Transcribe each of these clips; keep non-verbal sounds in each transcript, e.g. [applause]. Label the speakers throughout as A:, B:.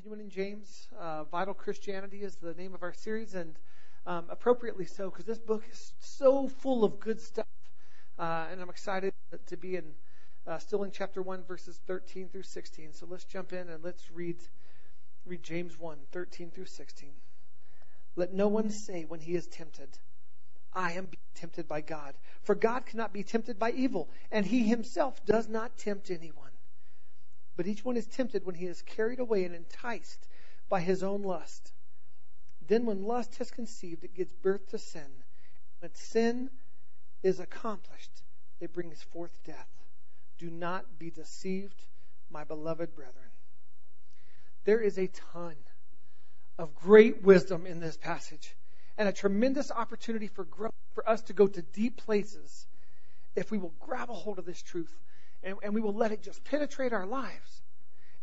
A: continuing in James. Uh, Vital Christianity is the name of our series, and um, appropriately so, because this book is so full of good stuff. Uh, and I'm excited to be in uh, still in chapter 1, verses 13 through 16. So let's jump in and let's read, read James 1, 13 through 16. Let no one say when he is tempted, I am tempted by God. For God cannot be tempted by evil, and he himself does not tempt anyone. But each one is tempted when he is carried away and enticed by his own lust. Then, when lust has conceived, it gives birth to sin. When sin is accomplished, it brings forth death. Do not be deceived, my beloved brethren. There is a ton of great wisdom in this passage and a tremendous opportunity for growth for us to go to deep places if we will grab a hold of this truth and, and we will let it just penetrate our lives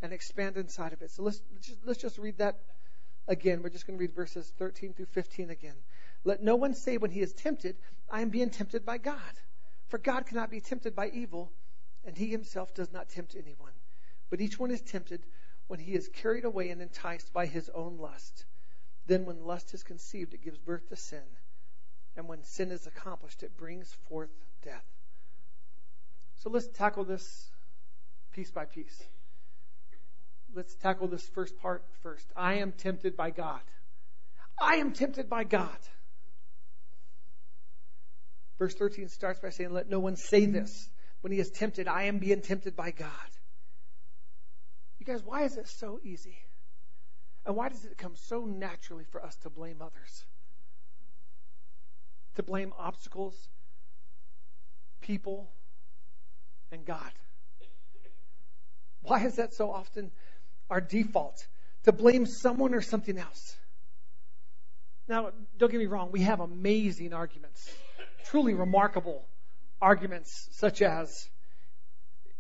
A: and expand inside of it. So let's, let's just, let's just read that again. We're just going to read verses 13 through 15 again. Let no one say when he is tempted, I am being tempted by God. For God cannot be tempted by evil, and he himself does not tempt anyone. But each one is tempted when he is carried away and enticed by his own lust. Then, when lust is conceived, it gives birth to sin. And when sin is accomplished, it brings forth death. So let's tackle this piece by piece. Let's tackle this first part first. I am tempted by God. I am tempted by God. Verse 13 starts by saying, Let no one say this. When he is tempted, I am being tempted by God. You guys, why is it so easy? And why does it come so naturally for us to blame others? To blame obstacles, people, and God. Why is that so often our default? To blame someone or something else. Now, don't get me wrong, we have amazing arguments, truly remarkable arguments, such as,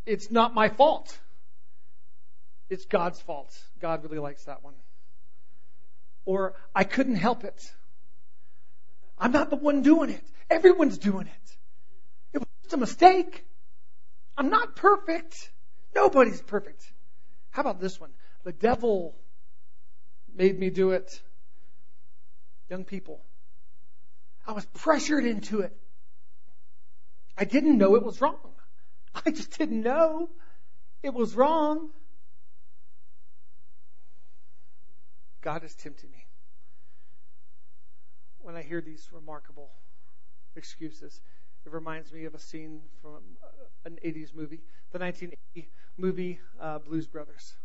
A: it's not my fault. It's God's fault. God really likes that one. Or, I couldn't help it. I'm not the one doing it. Everyone's doing it. It was just a mistake. I'm not perfect. Nobody's perfect. How about this one? The devil made me do it. Young people, I was pressured into it. I didn't know it was wrong. [laughs] I just didn't know it was wrong. God is tempting me. When I hear these remarkable excuses, it reminds me of a scene from an 80s movie, the 1980 movie uh, Blues Brothers.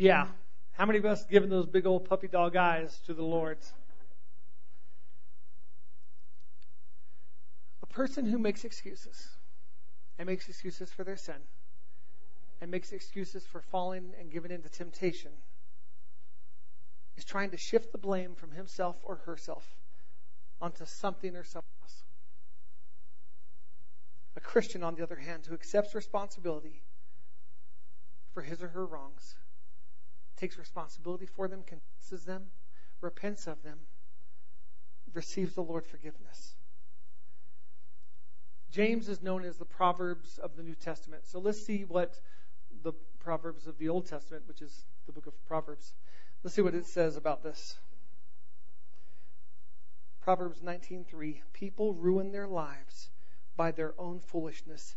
A: Yeah. How many of us given those big old puppy dog eyes to the Lord? A person who makes excuses and makes excuses for their sin and makes excuses for falling and giving into temptation is trying to shift the blame from himself or herself onto something or someone else. A Christian, on the other hand, who accepts responsibility for his or her wrongs takes responsibility for them, confesses them, repents of them, receives the Lord forgiveness. James is known as the Proverbs of the New Testament. So let's see what the Proverbs of the Old Testament, which is the book of Proverbs, let's see what it says about this. Proverbs 19:3 People ruin their lives by their own foolishness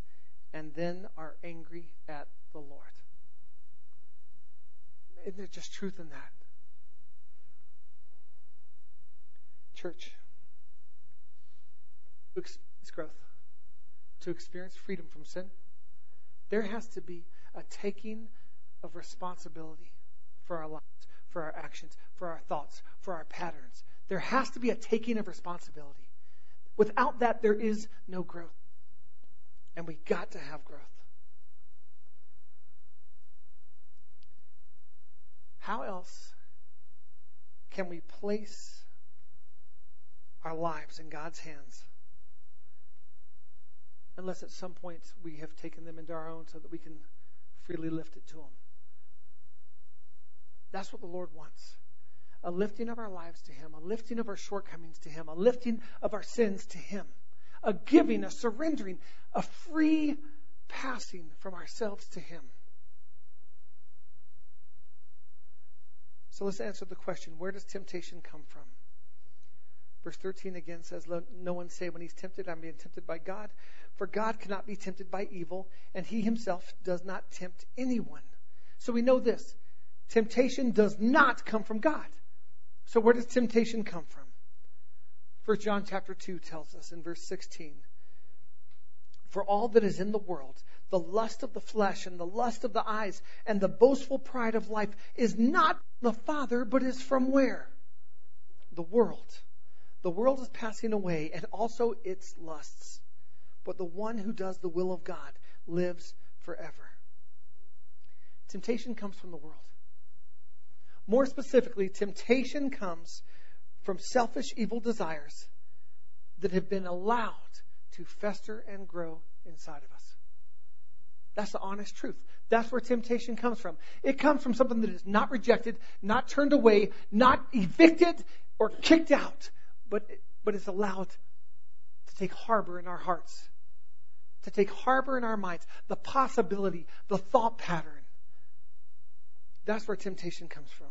A: and then are angry at the Lord. Isn't there just truth in that? Church, to experience growth, to experience freedom from sin, there has to be a taking of responsibility for our lives, for our actions, for our thoughts, for our patterns. There has to be a taking of responsibility. Without that, there is no growth. And we got to have growth. How else can we place our lives in God's hands unless at some point we have taken them into our own so that we can freely lift it to Him. That's what the Lord wants. A lifting of our lives to Him, a lifting of our shortcomings to Him, a lifting of our sins to Him, a giving, a surrendering, a free passing from ourselves to Him. So let's answer the question where does temptation come from? Verse 13 again says, Let no one say when he's tempted, I'm being tempted by God. For God cannot be tempted by evil, and he himself does not tempt anyone. So we know this temptation does not come from God. So where does temptation come from? 1 John chapter 2 tells us in verse 16 For all that is in the world, the lust of the flesh and the lust of the eyes and the boastful pride of life is not the Father, but is from where? The world. The world is passing away and also its lusts but the one who does the will of God lives forever. Temptation comes from the world. More specifically, temptation comes from selfish evil desires that have been allowed to fester and grow inside of us. That's the honest truth. That's where temptation comes from. It comes from something that is not rejected, not turned away, not evicted or kicked out, but, but is allowed to take harbor in our hearts to take harbor in our minds the possibility, the thought pattern. That's where temptation comes from.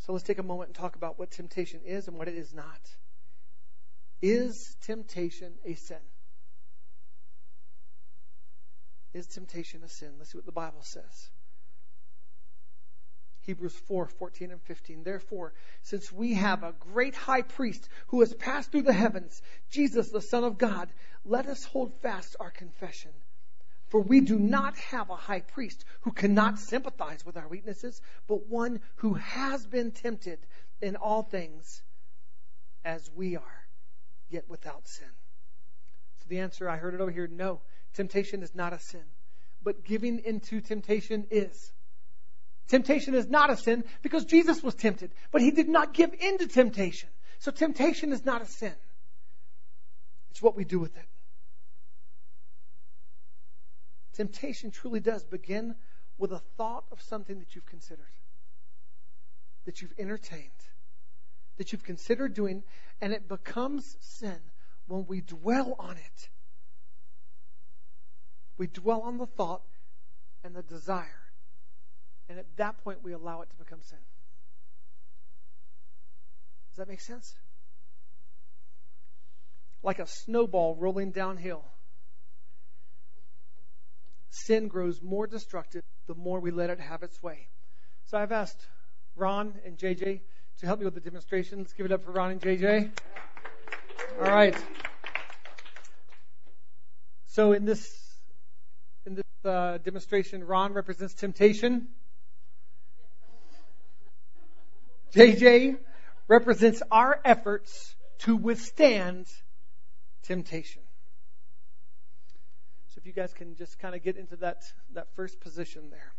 A: So let's take a moment and talk about what temptation is and what it is not. Is temptation a sin? Is temptation a sin? Let's see what the Bible says. Hebrews 4 14 and 15. Therefore, since we have a great high priest who has passed through the heavens, Jesus, the Son of God, let us hold fast our confession. For we do not have a high priest who cannot sympathize with our weaknesses, but one who has been tempted in all things as we are, yet without sin. So the answer, I heard it over here no, temptation is not a sin. But giving into temptation is. Temptation is not a sin because Jesus was tempted, but he did not give in to temptation. So temptation is not a sin. It's what we do with it. Temptation truly does begin with a thought of something that you've considered, that you've entertained, that you've considered doing, and it becomes sin when we dwell on it. We dwell on the thought and the desire and at that point, we allow it to become sin. Does that make sense? Like a snowball rolling downhill. Sin grows more destructive the more we let it have its way. So I've asked Ron and JJ to help me with the demonstration. Let's give it up for Ron and JJ. All right. So in this in this uh, demonstration, Ron represents temptation. JJ represents our efforts to withstand temptation. So if you guys can just kind of get into that, that first position there.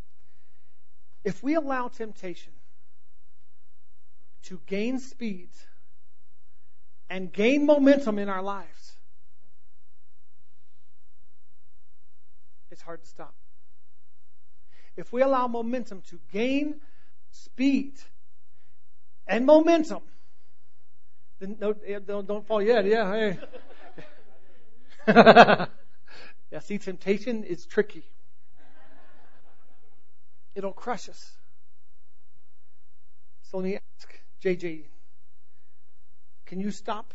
A: If we allow temptation to gain speed and gain momentum in our lives, it's hard to stop. If we allow momentum to gain speed and momentum. Then no, don't, don't fall yet. Yeah. Hey. [laughs] yeah. See, temptation is tricky. It'll crush us. So let me ask JJ, can you stop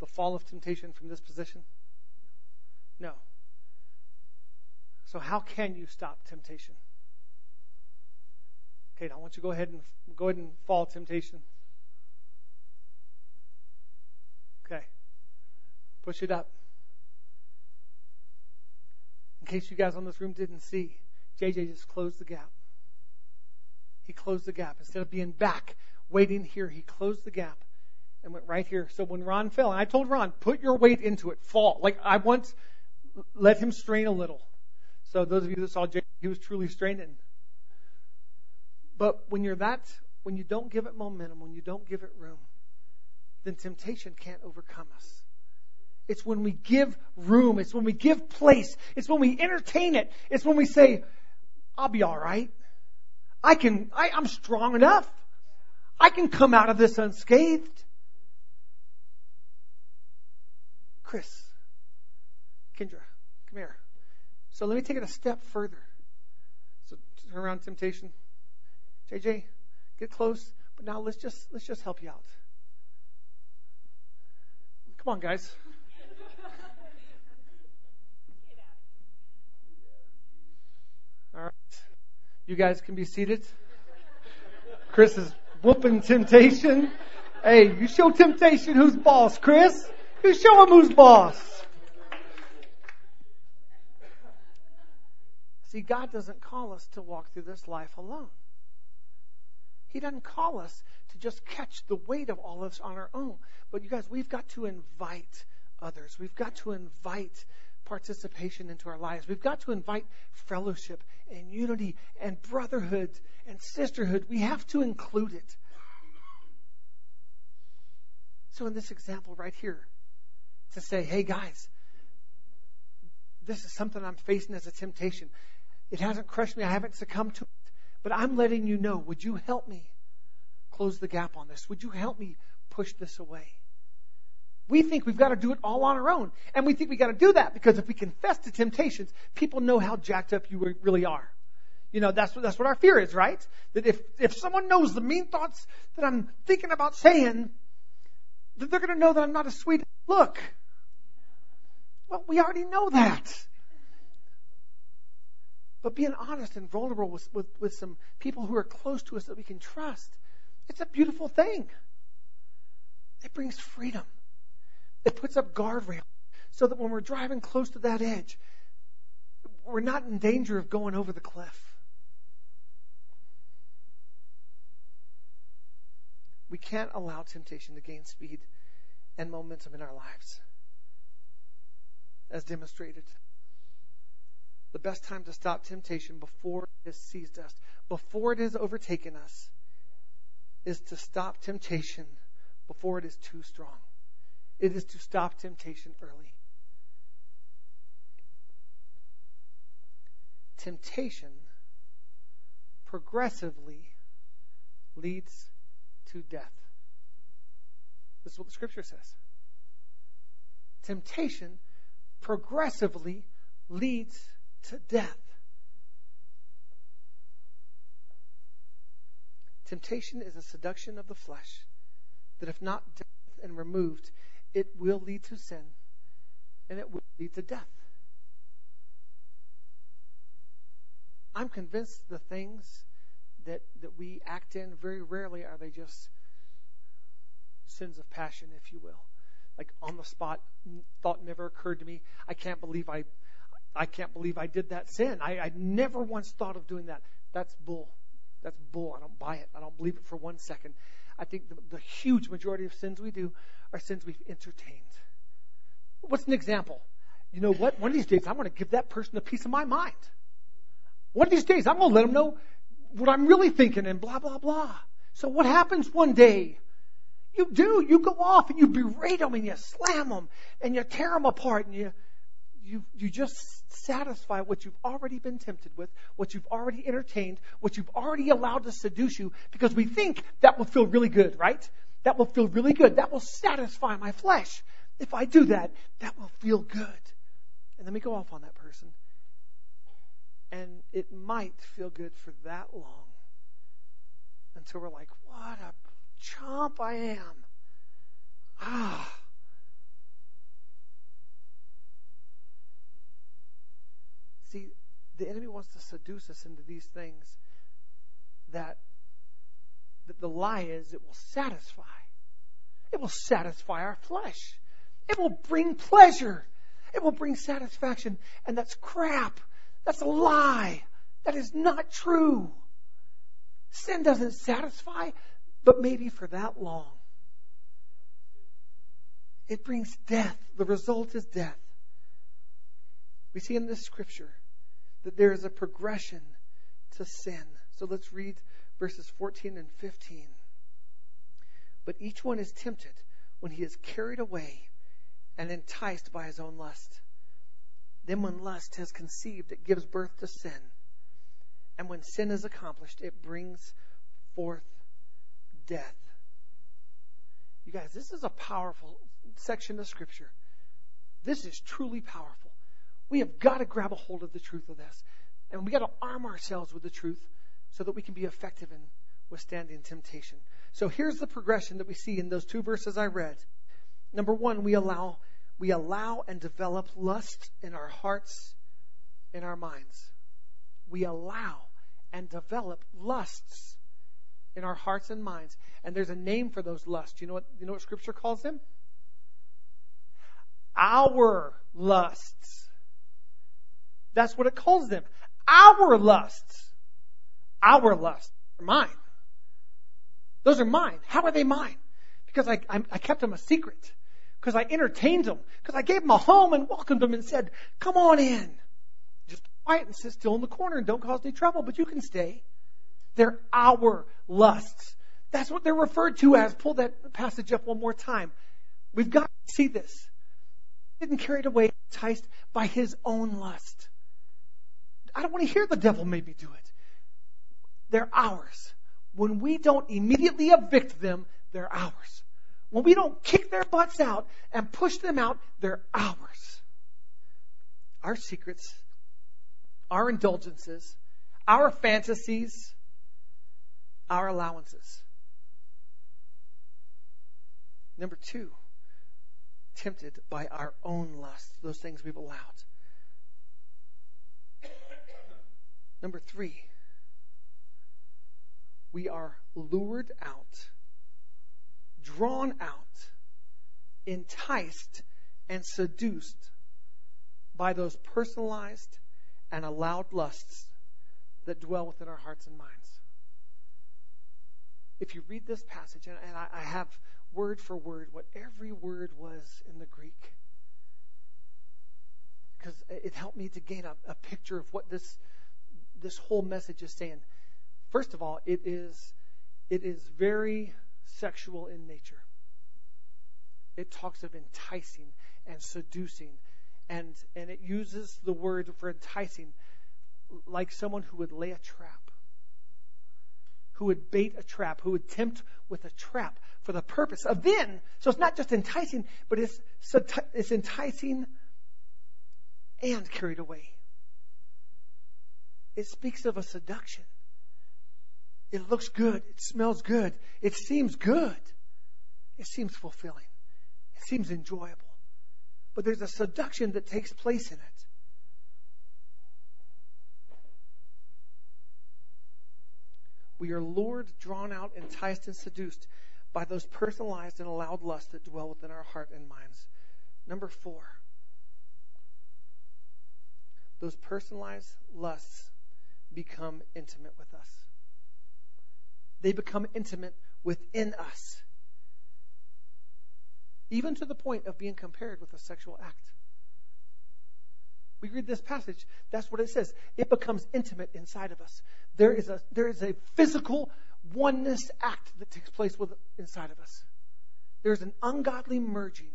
A: the fall of temptation from this position? No. So how can you stop temptation? Okay, now I want you to go ahead and go ahead and fall temptation. Okay. Push it up. In case you guys on this room didn't see, JJ just closed the gap. He closed the gap. Instead of being back, waiting here, he closed the gap and went right here. So when Ron fell, and I told Ron, put your weight into it, fall. Like I want, let him strain a little. So those of you that saw JJ, he was truly straining. But when you're that, when you don't give it momentum, when you don't give it room, then temptation can't overcome us. It's when we give room. It's when we give place. It's when we entertain it. It's when we say, I'll be alright. I can, I, I'm strong enough. I can come out of this unscathed. Chris, Kendra. So let me take it a step further. So turn around temptation. JJ, get close. But now let's just let's just help you out. Come on, guys. All right. You guys can be seated. Chris is whooping temptation. Hey, you show temptation who's boss, Chris. You show him who's boss. See, God doesn't call us to walk through this life alone. He doesn't call us to just catch the weight of all of this on our own. But you guys, we've got to invite others. We've got to invite participation into our lives. We've got to invite fellowship and unity and brotherhood and sisterhood. We have to include it. So, in this example right here, to say, hey guys, this is something I'm facing as a temptation. It hasn't crushed me, I haven't succumbed to it. But I'm letting you know, would you help me close the gap on this? Would you help me push this away? We think we've got to do it all on our own. And we think we've got to do that because if we confess to temptations, people know how jacked up you really are. You know, that's what, that's what our fear is, right? That if, if someone knows the mean thoughts that I'm thinking about saying, that they're going to know that I'm not as sweet. Look. Well, we already know that. But being honest and vulnerable with, with, with some people who are close to us that we can trust, it's a beautiful thing. It brings freedom. It puts up guardrails so that when we're driving close to that edge, we're not in danger of going over the cliff. We can't allow temptation to gain speed and momentum in our lives, as demonstrated the best time to stop temptation before it has seized us, before it has overtaken us, is to stop temptation before it is too strong. It is to stop temptation early. Temptation progressively leads to death. This is what the scripture says. Temptation progressively leads to death. Temptation is a seduction of the flesh that, if not death and removed, it will lead to sin and it will lead to death. I'm convinced the things that, that we act in very rarely are they just sins of passion, if you will. Like on the spot, thought never occurred to me. I can't believe I I can't believe I did that sin. I, I never once thought of doing that. That's bull. That's bull. I don't buy it. I don't believe it for one second. I think the, the huge majority of sins we do are sins we've entertained. What's an example? You know what? One of these days, I'm going to give that person a piece of my mind. One of these days, I'm going to let them know what I'm really thinking and blah, blah, blah. So what happens one day? You do. You go off and you berate them and you slam them and you tear them apart and you, you, you just satisfy what you've already been tempted with, what you've already entertained, what you've already allowed to seduce you, because we think that will feel really good, right? That will feel really good. That will satisfy my flesh. If I do that, that will feel good. And then we go off on that person. And it might feel good for that long until we're like, what a chomp I am. Ah. See, the enemy wants to seduce us into these things that, that the lie is it will satisfy. It will satisfy our flesh. It will bring pleasure. It will bring satisfaction. And that's crap. That's a lie. That is not true. Sin doesn't satisfy, but maybe for that long. It brings death. The result is death. We see in this scripture that there is a progression to sin. So let's read verses 14 and 15. But each one is tempted when he is carried away and enticed by his own lust. Then, when lust has conceived, it gives birth to sin. And when sin is accomplished, it brings forth death. You guys, this is a powerful section of Scripture. This is truly powerful. We have got to grab a hold of the truth of this. And we got to arm ourselves with the truth so that we can be effective in withstanding temptation. So here's the progression that we see in those two verses I read. Number one, we allow we allow and develop lust in our hearts, in our minds. We allow and develop lusts in our hearts and minds. And there's a name for those lusts. You know what you know what scripture calls them? Our lusts. That's what it calls them. Our lusts. Our lusts are mine. Those are mine. How are they mine? Because I, I, I kept them a secret. Because I entertained them. Because I gave them a home and welcomed them and said, come on in. Just quiet and sit still in the corner and don't cause any trouble, but you can stay. They're our lusts. That's what they're referred to as. Pull that passage up one more time. We've got to see this. Didn't carried away, enticed by his own lust. I don't want to hear the devil made me do it. They're ours. When we don't immediately evict them, they're ours. When we don't kick their butts out and push them out, they're ours. Our secrets, our indulgences, our fantasies, our allowances. Number two, tempted by our own lusts, those things we've allowed. Number three, we are lured out, drawn out, enticed, and seduced by those personalized and allowed lusts that dwell within our hearts and minds. If you read this passage, and, I, I have word for word what every word was in the Greek, because it helped me to gain a, a picture of what this this whole message is saying. First of all, it is it is very sexual in nature. It talks of enticing and seducing and and it uses the word for enticing like someone who would lay a trap who would bait a trap who would tempt with a trap for the purpose of then so it's not just enticing but it's it's enticing and carried away it speaks of a seduction it looks good. It smells good. It seems good. It seems fulfilling. It seems enjoyable. But there's a seduction that takes place in it. We are lured, drawn out, enticed, and seduced by those personalized and allowed lusts that dwell within our heart and minds. Number four, those personalized lusts become intimate with us they become intimate within us. Even to the point of being compared with a sexual act. We read this passage, that's what it says. It becomes intimate inside of us. There is a, there is a physical oneness act that takes place with, inside of us. There's an ungodly merging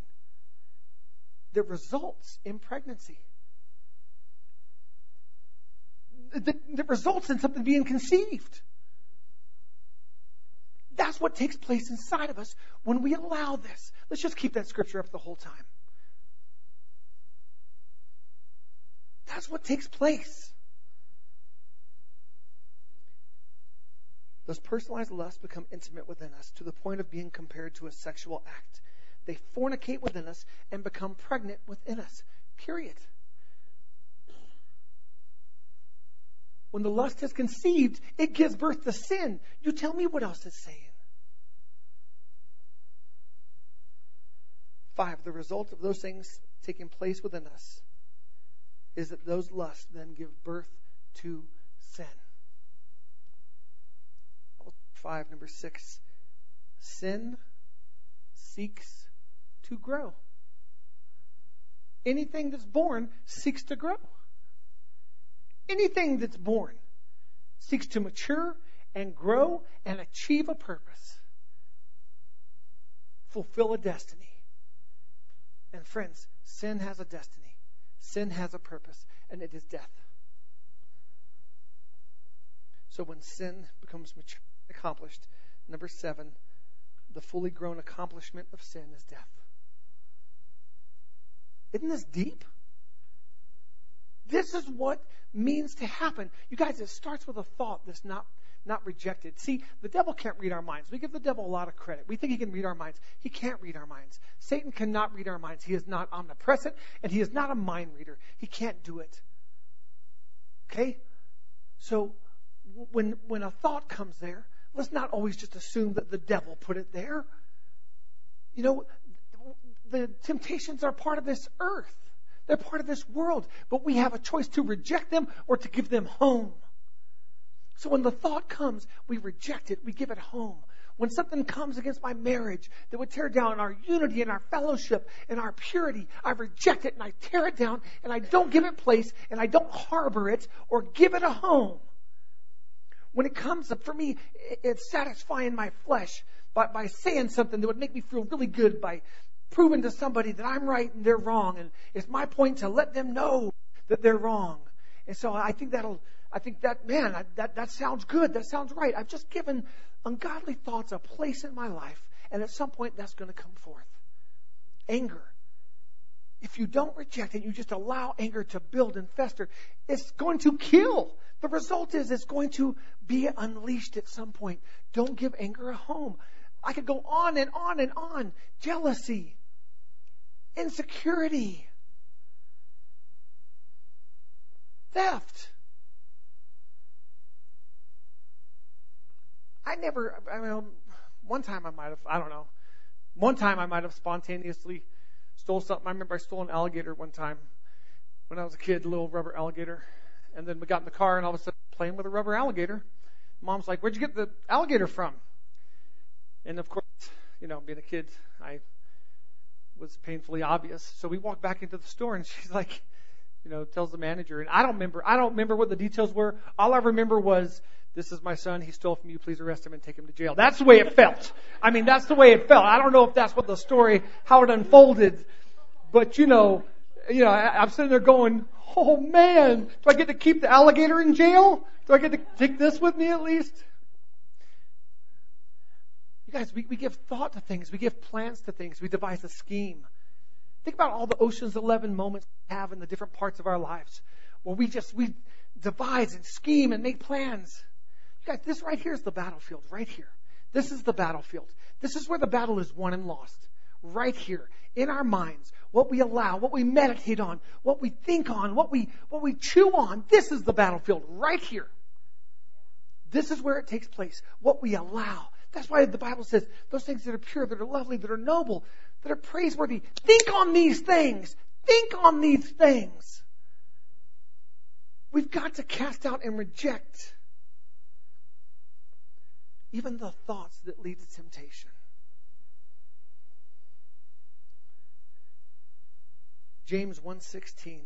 A: that results in pregnancy. That, that results in something being conceived. That's what takes place inside of us when we allow this. Let's just keep that scripture up the whole time. That's what takes place. Those personalized lusts become intimate within us to the point of being compared to a sexual act. They fornicate within us and become pregnant within us. Period. When the lust is conceived, it gives birth to sin. You tell me what else it's saying. 5, the result of those things taking place within us is that those lusts then give birth to sin. 5, number 6. Sin seeks to grow. Anything that's born seeks to grow. Anything that's born seeks to mature and grow and achieve a purpose, fulfill a destiny. And friends, sin has a destiny, sin has a purpose, and it is death. So when sin becomes mature, accomplished, number seven, the fully grown accomplishment of sin is death. Isn't this deep? This is what means to happen. You guys, it starts with a thought that's not not rejected. See, the devil can't read our minds. We give the devil a lot of credit. We think he can read our minds. He can't read our minds. Satan cannot read our minds. He is not omnipresent and he is not a mind reader. He can't do it. Okay? So when when a thought comes there, let's not always just assume that the devil put it there. You know, the temptations are part of this earth. They're part of this world, but we have a choice to reject them or to give them home. So when the thought comes, we reject it, we give it home. When something comes against my marriage that would tear down our unity and our fellowship and our purity, I reject it and I tear it down and I don't give it place and I don't harbor it or give it a home. When it comes up, for me, it's satisfying my flesh by, by saying something that would make me feel really good by proving to somebody that I'm right and they're wrong. And it's my point to let them know that they're wrong. And so I think that'll, I think that, man, I, that, that sounds good. That sounds right. I've just given ungodly thoughts a place in my life. And at some point that's going to come forth. Anger. If you don't reject it, you just allow anger to build and fester, it's going to kill. The result is it's going to be unleashed at some point. Don't give anger a home. I could go on and on and on. Jealousy, insecurity, theft. I never, I mean, one time I might have, I don't know, one time I might have spontaneously stole something. I remember I stole an alligator one time when I was a kid, a little rubber alligator. And then we got in the car and all of a sudden playing with a rubber alligator. Mom's like, where'd you get the alligator from? And of course, you know, being a kid, I was painfully obvious. So we walked back into the store and [laughs] she's like, you know, tells the manager, and I don't remember, I don't remember what the details were. All I remember was, this is my son, he stole from you, please arrest him and take him to jail. That's the way it felt. I mean, that's the way it felt. I don't know if that's what the story, how it unfolded, but you know, you know, I, I'm sitting there going, oh man, do I get to keep the alligator in jail? Do I get to take this with me at least? You guys, we, we give thought to things. We give plans to things. We devise a scheme. Think about all the Ocean's Eleven moments we have in the different parts of our lives where we just, we devise and scheme and make plans. You guys, this right here is the battlefield, right here. This is the battlefield. This is where the battle is won and lost. Right here. In our minds. What we allow, what we meditate on, what we think on, what we, what we chew on. This is the battlefield right here. This is where it takes place. What we allow. That's why the Bible says those things that are pure, that are lovely, that are noble, that are praiseworthy. Think on these things. Think on these things. We've got to cast out and reject even the thoughts that lead to temptation. James 1:16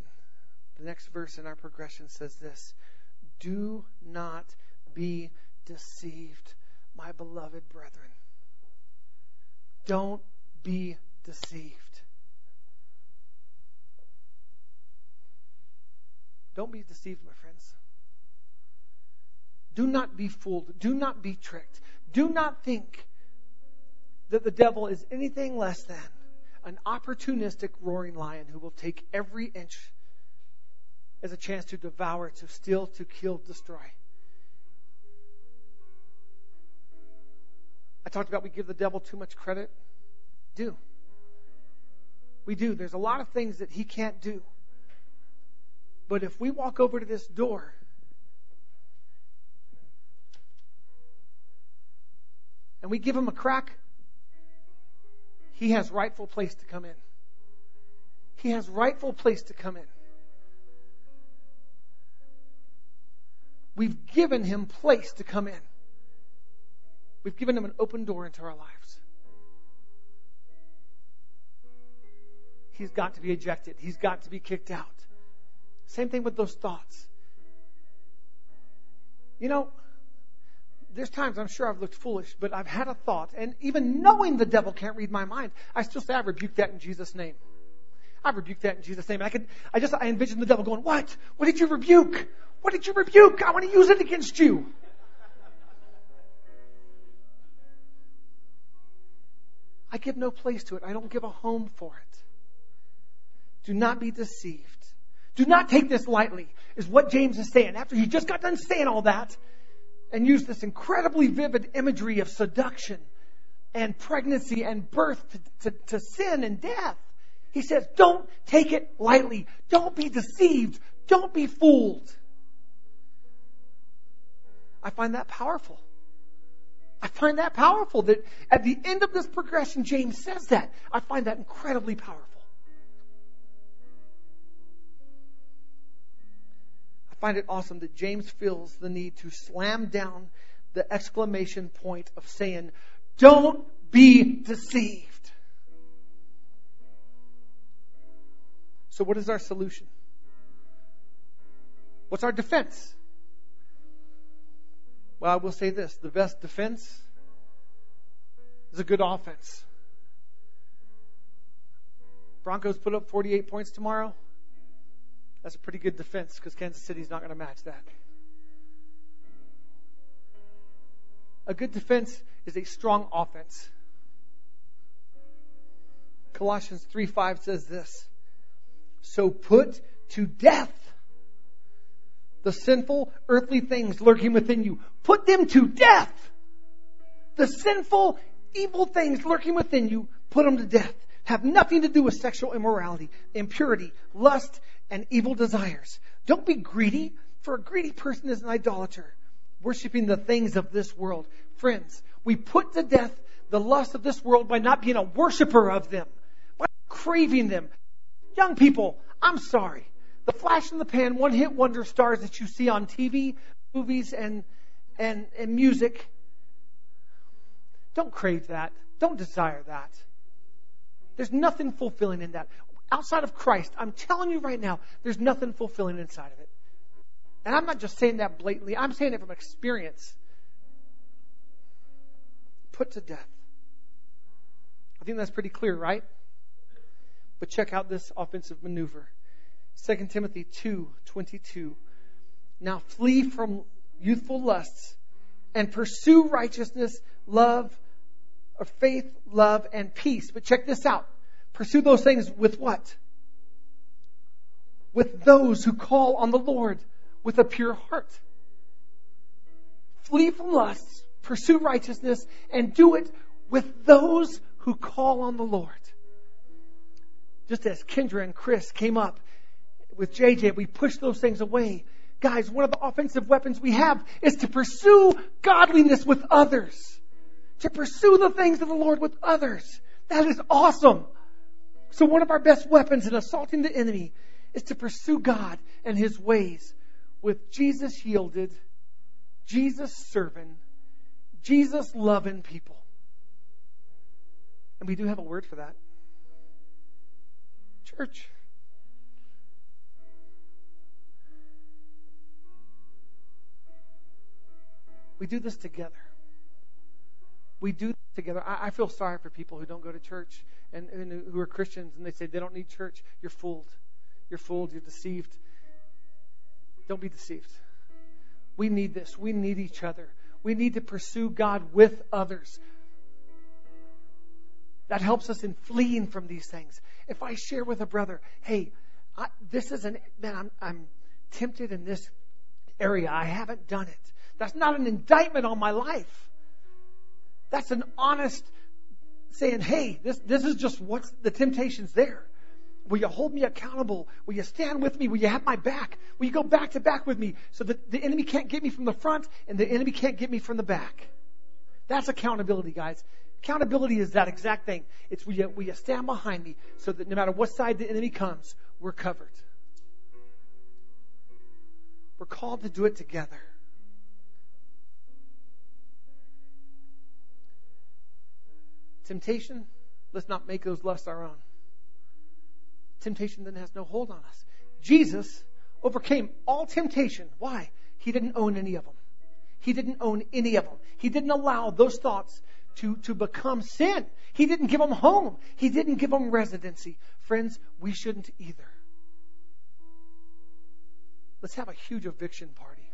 A: the next verse in our progression says this do not be deceived my beloved brethren. Don't be deceived. Don't be deceived, my friends. Do not be fooled. Do not be tricked. Do not think that the devil is anything less than an opportunistic roaring lion who will take every inch as a chance to devour, to steal, to kill, destroy. Talked about we give the devil too much credit. Do. We do. There's a lot of things that he can't do. But if we walk over to this door and we give him a crack, he has rightful place to come in. He has rightful place to come in. We've given him place to come in. We've given him an open door into our lives. He's got to be ejected. He's got to be kicked out. Same thing with those thoughts. You know, there's times I'm sure I've looked foolish, but I've had a thought, and even knowing the devil can't read my mind, I still say I rebuke that in Jesus' name. I rebuke that in Jesus' name. I could, I just, I envision the devil going, what? What did you rebuke? What did you rebuke? I want to use it against you. I give no place to it. I don't give a home for it. Do not be deceived. Do not take this lightly, is what James is saying. After he just got done saying all that and used this incredibly vivid imagery of seduction and pregnancy and birth to, to, to sin and death, he says, don't take it lightly. Don't be deceived. Don't be fooled. I find that powerful. I find that powerful that at the end of this progression, James says that. I find that incredibly powerful. I find it awesome that James feels the need to slam down the exclamation point of saying, Don't be deceived. So, what is our solution? What's our defense? Well, I will say this the best defense is a good offense. Broncos put up 48 points tomorrow. That's a pretty good defense because Kansas City's not going to match that. A good defense is a strong offense. Colossians 3 5 says this So put to death the sinful earthly things lurking within you. Put them to death. The sinful, evil things lurking within you, put them to death. Have nothing to do with sexual immorality, impurity, lust, and evil desires. Don't be greedy, for a greedy person is an idolater, worshiping the things of this world. Friends, we put to death the lust of this world by not being a worshiper of them, by craving them. Young people, I'm sorry the flash in the pan, one hit wonder stars that you see on TV, movies, and, and, and music. Don't crave that. Don't desire that. There's nothing fulfilling in that. Outside of Christ, I'm telling you right now, there's nothing fulfilling inside of it. And I'm not just saying that blatantly, I'm saying it from experience. Put to death. I think that's pretty clear, right? But check out this offensive maneuver. 2 Timothy 2:22. Now flee from youthful lusts and pursue righteousness, love, or faith, love, and peace. But check this out. Pursue those things with what? With those who call on the Lord with a pure heart. Flee from lusts, pursue righteousness, and do it with those who call on the Lord. Just as Kendra and Chris came up with JJ, we push those things away. Guys, one of the offensive weapons we have is to pursue godliness with others. To pursue the things of the Lord with others. That is awesome. So one of our best weapons in assaulting the enemy is to pursue God and His ways with Jesus yielded, Jesus serving, Jesus loving people. And we do have a word for that. Church. We do this together. We do this together. I, I feel sorry for people who don't go to church and, and who are Christians and they say they don't need church. You're fooled. You're fooled. You're deceived. Don't be deceived. We need this. We need each other. We need to pursue God with others. That helps us in fleeing from these things. If I share with a brother, hey, I, this is an, man, I'm, I'm tempted in this area. I haven't done it. That's not an indictment on my life. That's an honest saying, hey, this, this is just what's the temptation's there. Will you hold me accountable? Will you stand with me? Will you have my back? Will you go back to back with me so that the enemy can't get me from the front and the enemy can't get me from the back? That's accountability, guys. Accountability is that exact thing. It's we, we stand behind me so that no matter what side the enemy comes, we're covered. We're called to do it together. Temptation, let's not make those lusts our own. Temptation then has no hold on us. Jesus overcame all temptation. Why? He didn't own any of them. He didn't own any of them. He didn't allow those thoughts to, to become sin. He didn't give them home. He didn't give them residency. Friends, we shouldn't either. Let's have a huge eviction party.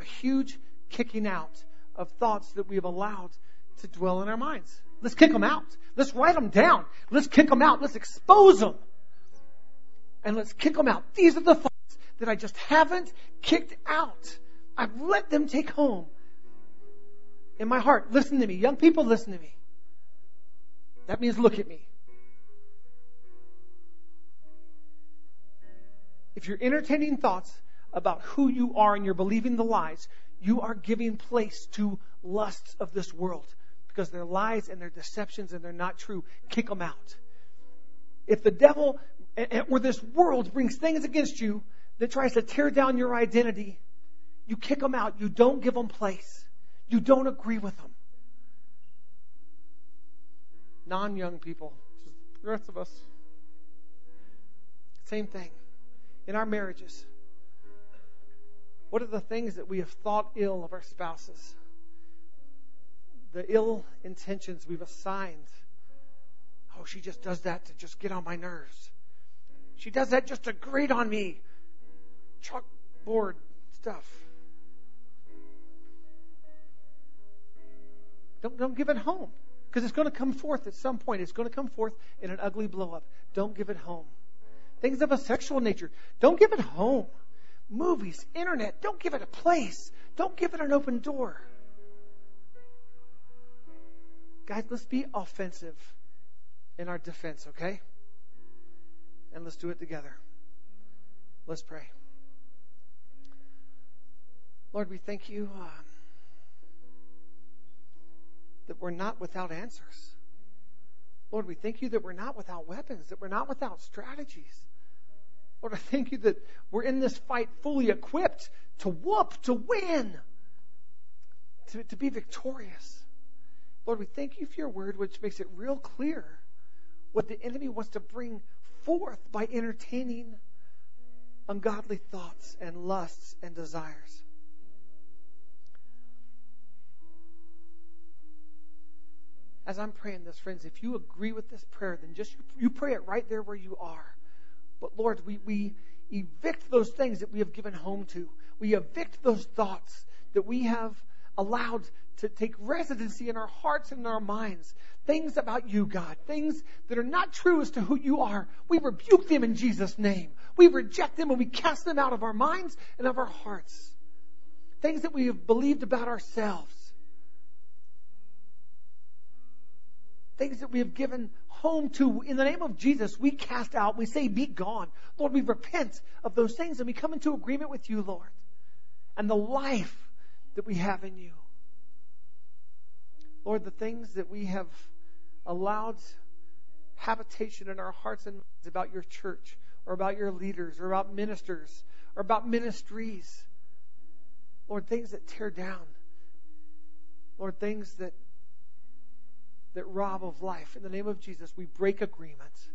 A: A huge kicking out of thoughts that we have allowed to dwell in our minds. Let's kick them out. Let's write them down. Let's kick them out. Let's expose them. And let's kick them out. These are the thoughts that I just haven't kicked out. I've let them take home in my heart. Listen to me. Young people, listen to me. That means look at me. If you're entertaining thoughts about who you are and you're believing the lies, you are giving place to lusts of this world because they're lies and they're deceptions and they're not true. Kick them out. If the devil or this world brings things against you that tries to tear down your identity, you kick them out. You don't give them place. You don't agree with them. Non young people, the rest of us, same thing. In our marriages, what are the things that we have thought ill of our spouses? The ill intentions we've assigned. Oh, she just does that to just get on my nerves. She does that just to grate on me. Chalkboard stuff. Don't, don't give it home. Because it's going to come forth at some point. It's going to come forth in an ugly blow up. Don't give it home. Things of a sexual nature. Don't give it home. Movies, internet, don't give it a place. Don't give it an open door. Guys, let's be offensive in our defense, okay? And let's do it together. Let's pray. Lord, we thank you. Uh, that we're not without answers. Lord, we thank you that we're not without weapons, that we're not without strategies. Lord, I thank you that we're in this fight fully equipped to whoop, to win, to, to be victorious. Lord, we thank you for your word, which makes it real clear what the enemy wants to bring forth by entertaining ungodly thoughts and lusts and desires. as I'm praying this, friends, if you agree with this prayer, then just you pray it right there where you are. But Lord, we, we evict those things that we have given home to. We evict those thoughts that we have allowed to take residency in our hearts and in our minds. Things about you, God. Things that are not true as to who you are. We rebuke them in Jesus' name. We reject them and we cast them out of our minds and of our hearts. Things that we have believed about ourselves. things that we have given home to in the name of Jesus, we cast out. We say, Be gone. Lord, we repent of those things and we come into agreement with you, Lord, and the life that we have in you. Lord, the things that we have allowed habitation in our hearts and minds about your church or about your leaders or about ministers or about ministries. Lord, things that tear down. Lord, things that that rob of life. In the name of Jesus, we break agreements.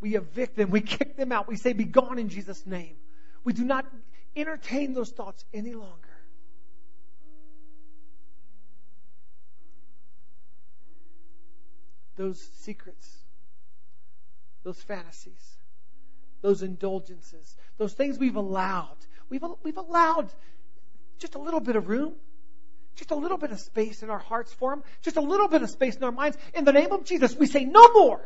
A: We evict them. We kick them out. We say, Be gone in Jesus' name. We do not entertain those thoughts any longer. Those secrets, those fantasies, those indulgences, those things we've allowed. We've, we've allowed just a little bit of room just a little bit of space in our hearts for Him, just a little bit of space in our minds. In the name of Jesus, we say no more.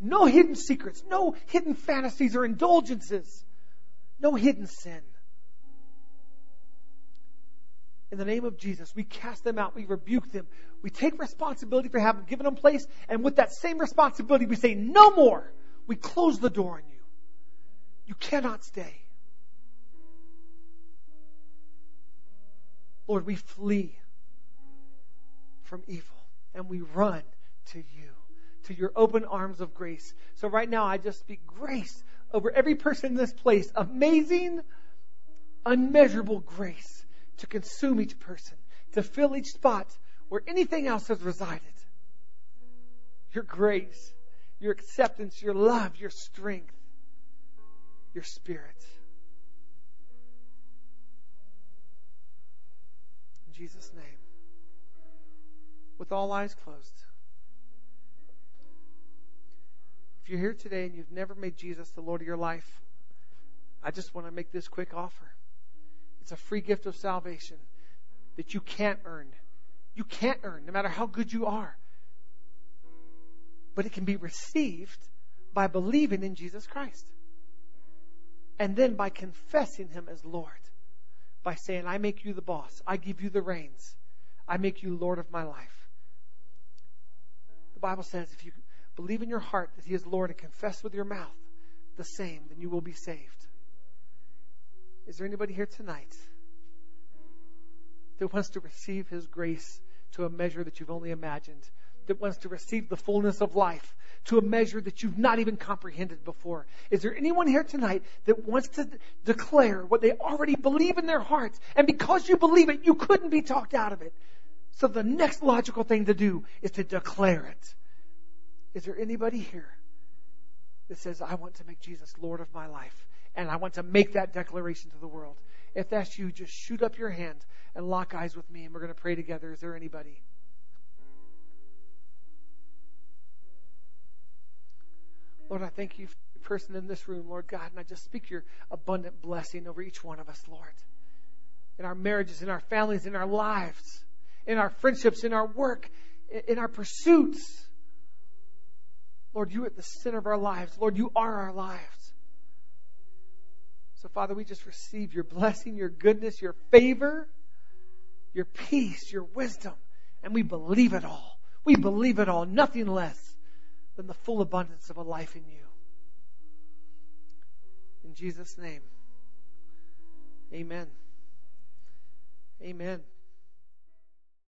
A: No hidden secrets, no hidden fantasies or indulgences, no hidden sin. In the name of Jesus, we cast them out, we rebuke them, we take responsibility for having given them place, and with that same responsibility, we say no more. We close the door on you. You cannot stay. Lord, we flee. from evil. And we run to you, to your open arms of grace. So right now, I just speak grace over every person in this place. Amazing, unmeasurable grace to consume each person, to fill each spot where anything else has resided. Your grace, your acceptance, your love, your strength, your spirit. In Jesus' name. With all eyes closed. If you're here today and you've never made Jesus the Lord of your life, I just want to make this quick offer. It's a free gift of salvation that you can't earn. You can't earn, no matter how good you are. But it can be received by believing in Jesus Christ. And then by confessing Him as Lord. By saying, I make you the boss. I give you the reins. I make you Lord of my life. The Bible says if you believe in your heart that He is Lord and confess with your mouth the same, then you will be saved. Is there anybody here tonight that wants to receive His grace to a measure that you've only imagined? That wants to receive the fullness of life to a measure that you've not even comprehended before? Is there anyone here tonight that wants to declare what they already believe in their hearts? And because you believe it, you couldn't be talked out of it. So the next logical thing to do is to declare it. Is there anybody here that says, I want to make Jesus Lord of my life? And I want to make that declaration to the world. If that's you, just shoot up your hand and lock eyes with me, and we're going to pray together. Is there anybody? Lord, I thank you for the person in this room, Lord God, and I just speak your abundant blessing over each one of us, Lord. In our marriages, in our families, in our lives, in our friendships, in our work, in our pursuits. Lord, you are at the center of our lives. Lord, you are our lives. So, Father, we just receive your blessing, your goodness, your favor, your peace, your wisdom, and we believe it all. We believe it all, nothing less than the full abundance of a life in you. In Jesus' name, amen. Amen.